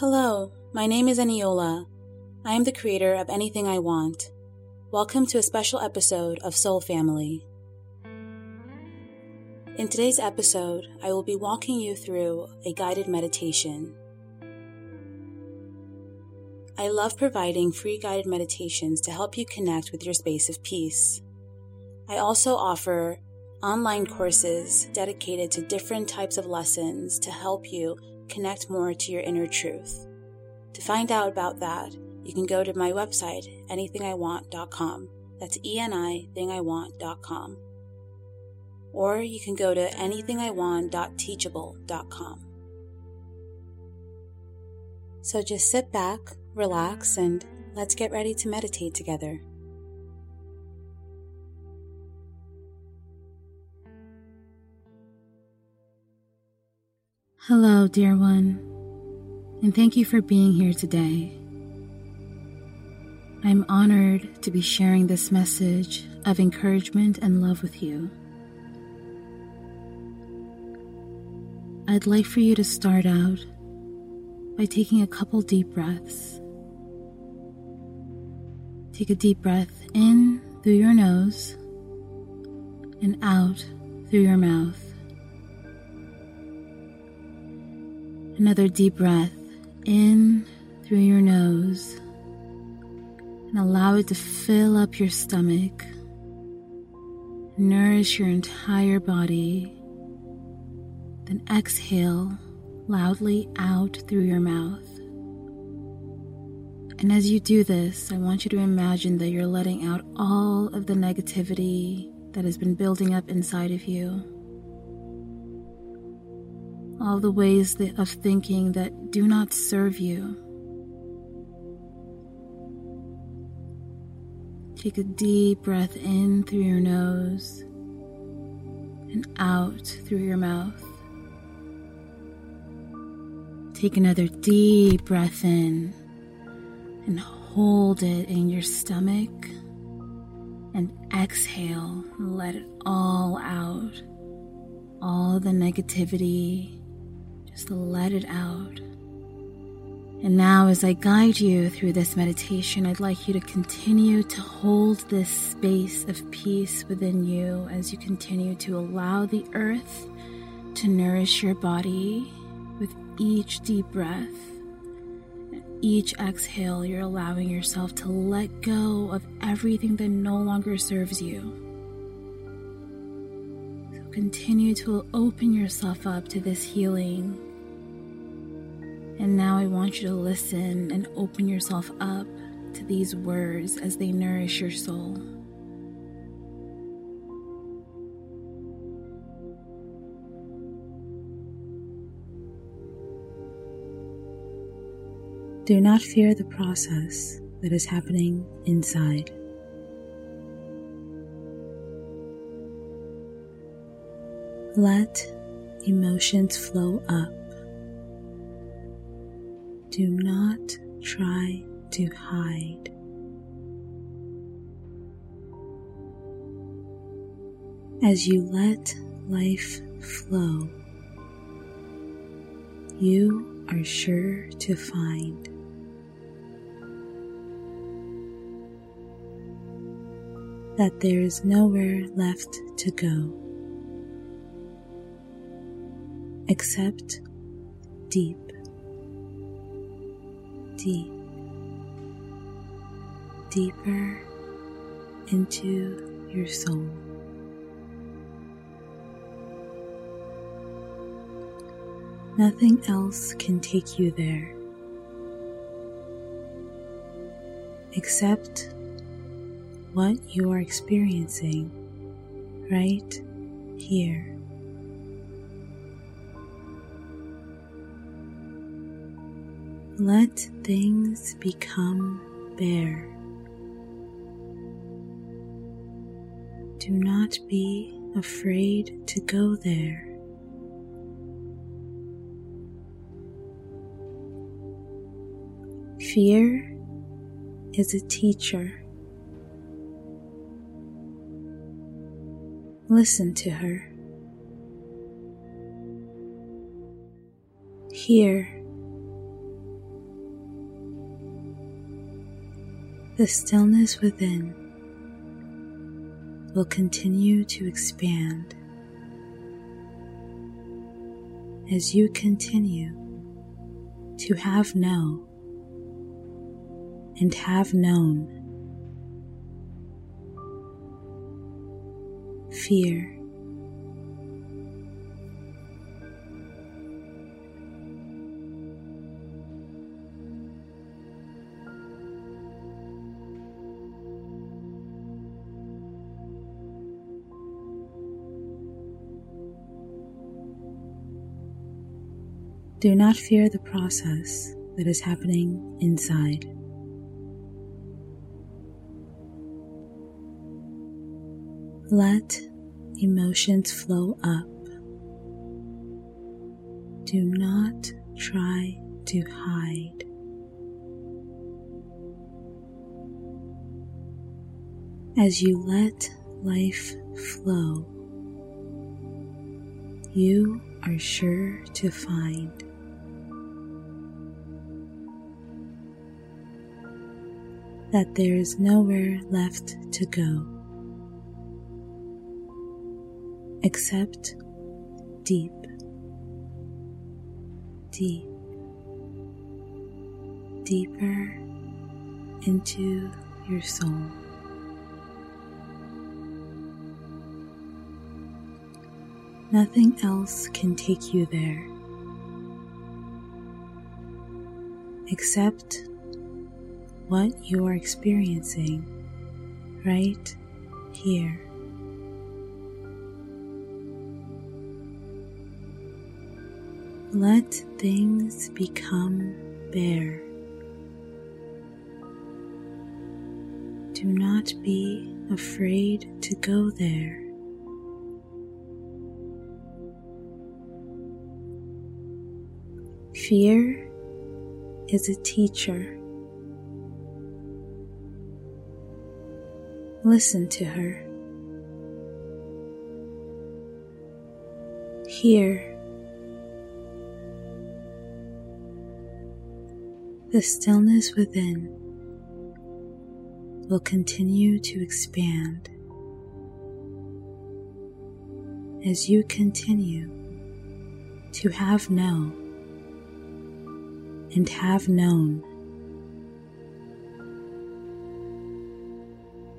Hello, my name is Eniola. I am the creator of Anything I Want. Welcome to a special episode of Soul Family. In today's episode, I will be walking you through a guided meditation. I love providing free guided meditations to help you connect with your space of peace. I also offer online courses dedicated to different types of lessons to help you connect more to your inner truth. To find out about that, you can go to my website, anythingiwant.com. That's E N I thingiwant.com. Or you can go to anythingiwant.teachable.com. So just sit back, relax, and let's get ready to meditate together. Hello, dear one, and thank you for being here today. I'm honored to be sharing this message of encouragement and love with you. I'd like for you to start out by taking a couple deep breaths. Take a deep breath in through your nose and out through your mouth. Another deep breath in through your nose and allow it to fill up your stomach, nourish your entire body. Then exhale loudly out through your mouth. And as you do this, I want you to imagine that you're letting out all of the negativity that has been building up inside of you all the ways of thinking that do not serve you. Take a deep breath in through your nose and out through your mouth. Take another deep breath in and hold it in your stomach and exhale and let it all out. All the negativity, just let it out. And now, as I guide you through this meditation, I'd like you to continue to hold this space of peace within you as you continue to allow the earth to nourish your body with each deep breath. Each exhale, you're allowing yourself to let go of everything that no longer serves you. So continue to open yourself up to this healing and now I want you to listen and open yourself up to these words as they nourish your soul. Do not fear the process that is happening inside. Let emotions flow up do not try to hide. As you let life flow, you are sure to find that there is nowhere left to go except deep deep, deeper into your soul. Nothing else can take you there except what you are experiencing right here. Let things become bare. Do not be afraid to go there. Fear is a teacher. Listen to her. Hear The stillness within will continue to expand as you continue to have know and have known fear. Do not fear the process that is happening inside. Let emotions flow up. Do not try to hide. As you let life flow, you are sure to find that there is nowhere left to go except deep, deep, deeper into your soul. Nothing else can take you there except what you are experiencing right here. Let things become bare. Do not be afraid to go there. Fear is a teacher. Listen to her. Hear the stillness within will continue to expand as you continue to have known and have known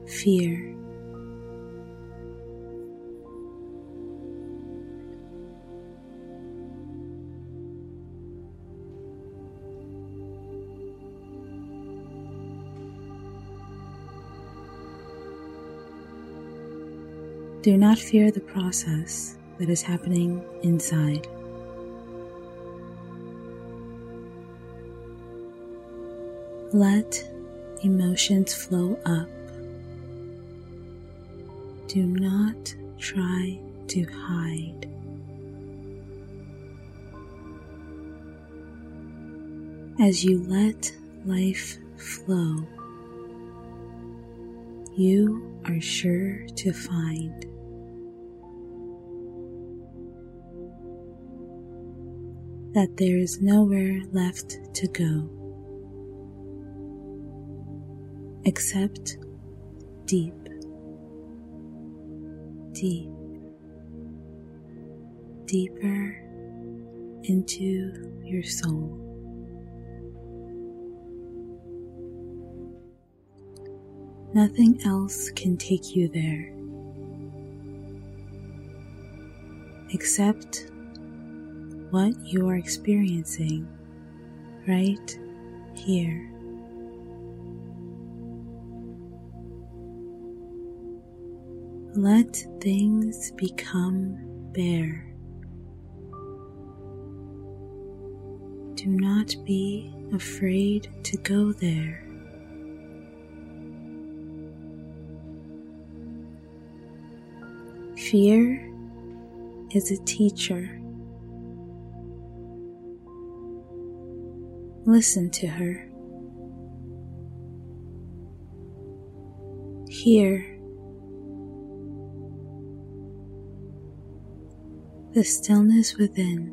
fear. Do not fear the process that is happening inside. Let emotions flow up do not try to hide. As you let life flow, you are sure to find that there is nowhere left to go except deep deep, deeper into your soul. Nothing else can take you there except what you are experiencing right here. Let things become bare. Do not be afraid to go there. Fear is a teacher. Listen to her. Hear The stillness within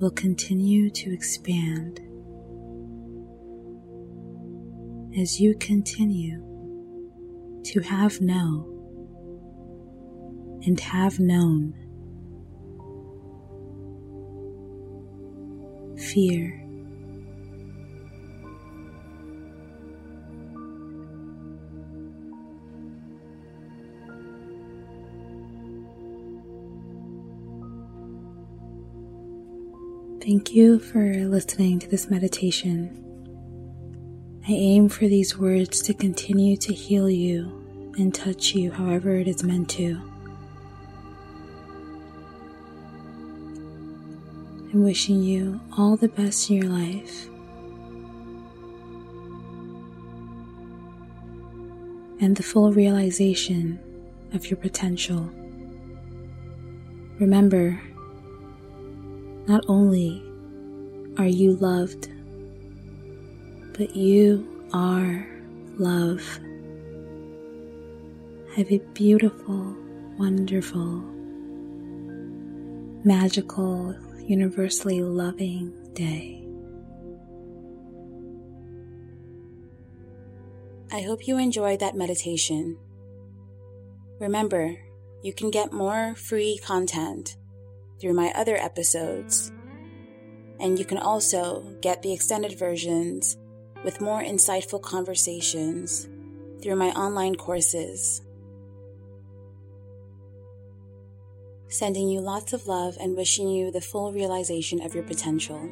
will continue to expand as you continue to have know and have known fear. Thank you for listening to this meditation. I aim for these words to continue to heal you and touch you however it is meant to. I'm wishing you all the best in your life. And the full realization of your potential. Remember, not only are you loved, but you are love. Have a beautiful, wonderful, magical, universally loving day. I hope you enjoyed that meditation. Remember, you can get more free content through my other episodes. And you can also get the extended versions with more insightful conversations through my online courses. Sending you lots of love and wishing you the full realization of your potential.